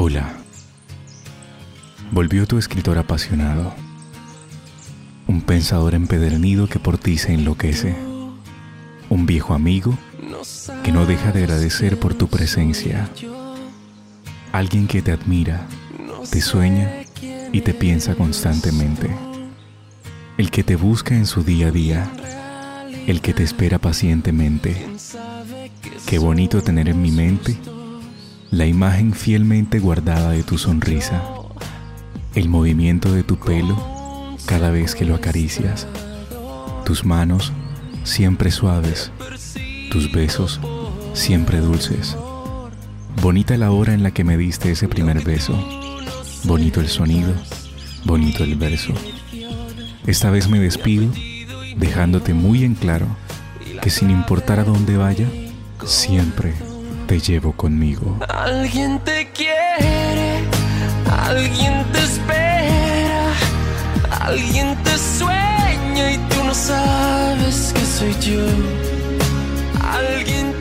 Hola. Volvió tu escritor apasionado. Un pensador empedernido que por ti se enloquece. Un viejo amigo que no deja de agradecer por tu presencia. Alguien que te admira, te sueña y te piensa constantemente. El que te busca en su día a día. El que te espera pacientemente. Qué bonito tener en mi mente la imagen fielmente guardada de tu sonrisa, el movimiento de tu pelo cada vez que lo acaricias, tus manos siempre suaves, tus besos siempre dulces. Bonita la hora en la que me diste ese primer beso, bonito el sonido, bonito el verso. Esta vez me despido dejándote muy en claro que sin importar a dónde vaya, siempre te llevo conmigo. Alguien te quiere, alguien te espera, alguien te sueña y tú no sabes que soy yo. Alguien